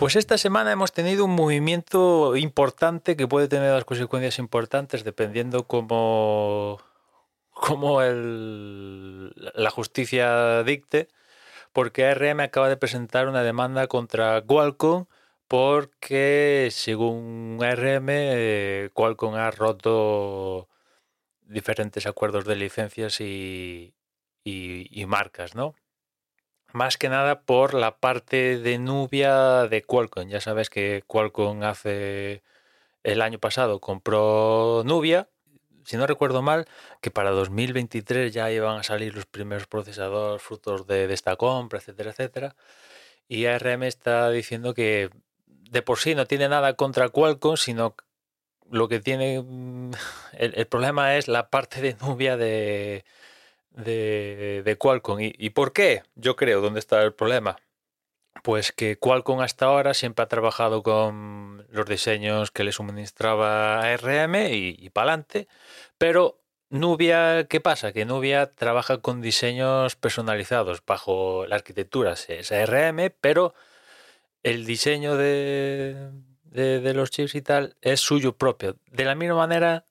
Pues esta semana hemos tenido un movimiento importante que puede tener las consecuencias importantes dependiendo cómo, cómo la justicia dicte, porque ARM acaba de presentar una demanda contra Qualcomm porque según ARM, eh, Qualcomm ha roto diferentes acuerdos de licencias y, y marcas, ¿no? Más que nada por la parte de Nubia de Qualcomm. Ya sabes que Qualcomm hace el año pasado compró Nubia, si no recuerdo mal, que para 2023 ya iban a salir los primeros procesadores frutos de, esta compra, etcétera, etcétera. Y ARM está diciendo que de por sí no tiene nada contra Qualcomm, sino lo que tiene mm, el problema es la parte de Nubia de, de, de Qualcomm. ¿Y, por qué? Yo creo, ¿dónde está el problema? Pues que Qualcomm hasta ahora siempre ha trabajado con los diseños que le suministraba ARM y, y para adelante, pero Nubia, ¿qué pasa? Que Nubia trabaja con diseños personalizados bajo la arquitectura, es ARM, pero el diseño de, de, de, los chips y tal es suyo propio. De la misma manera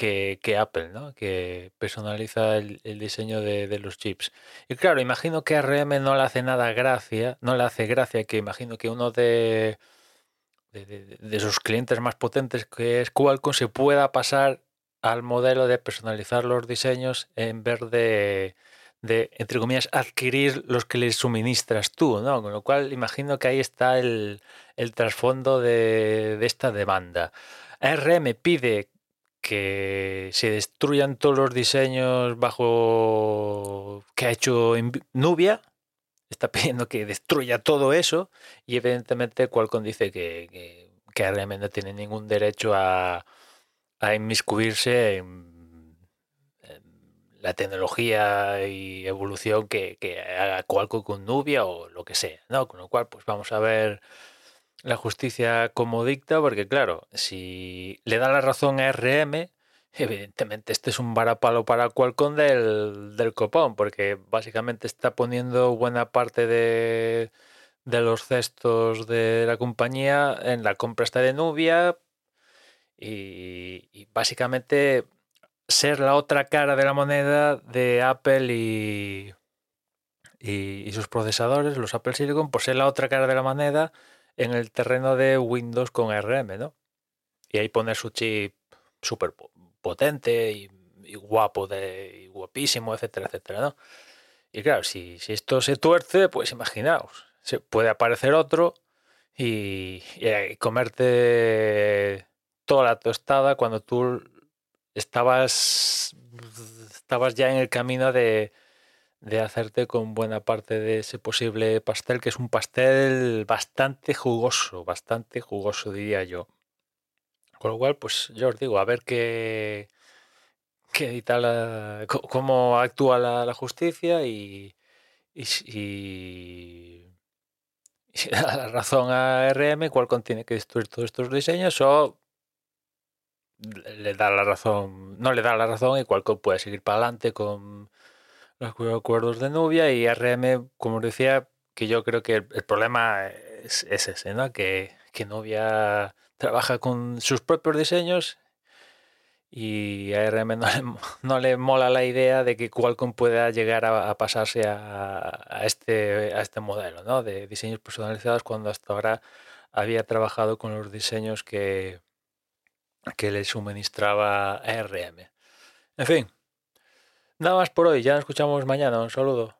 que, Apple, ¿no? que personaliza el, diseño de, los chips. Y claro, imagino que a RM no le hace nada gracia, no le hace gracia que imagino que uno de, de, sus clientes más potentes, que es Qualcomm, se pueda pasar al modelo de personalizar los diseños en vez de, de, entre comillas, adquirir los que les suministras tú, ¿no? Con lo cual imagino que ahí está el, el trasfondo de, de esta demanda. RM pide que se destruyan todos los diseños bajo que ha hecho Nubia. Está pidiendo que destruya todo eso y evidentemente Qualcomm dice que, que no tiene ningún derecho a, a inmiscuirse en, la tecnología y evolución que, que haga Qualcomm con Nubia o lo que sea, ¿no? Con lo cual, pues vamos a ver la justicia como dicta, porque claro, si le da la razón a RM, evidentemente este es un varapalo para Qualcomm del, del copón, porque básicamente está poniendo buena parte de, de los cestos de la compañía en la compra esta de Nubia y, básicamente ser la otra cara de la moneda de Apple y, y, y sus procesadores, los Apple Silicon, por ser la otra cara de la moneda en el terreno de Windows con RM, ¿no? Y ahí poner su chip súper potente y, guapo, de, guapísimo, etcétera, etcétera, ¿no? Y claro, si, si esto se tuerce, pues imaginaos, se puede aparecer otro y, y, comerte toda la tostada cuando tú estabas, estabas ya en el camino de, de hacerte con buena parte de ese posible pastel, que es un pastel bastante jugoso, bastante jugoso diría yo. Con lo cual, pues yo os digo, a ver qué, qué tal, cómo actúa la, justicia y, y, y, da la razón a RM, cuál contiene que destruir todos estos diseños o le da la razón, no le da la razón y cuál puede seguir para adelante con los acuerdos de Nubia y RM, como decía, que yo creo que el, problema es, ese, ¿no? Que, que novia trabaja con sus propios diseños y a RM no le, mola la idea de que Qualcomm pueda llegar a, pasarse a, este, a este modelo ¿no? de diseños personalizados cuando hasta ahora había trabajado con los diseños que, que le suministraba ARM. En fin, nada más por hoy, ya nos escuchamos mañana, un saludo.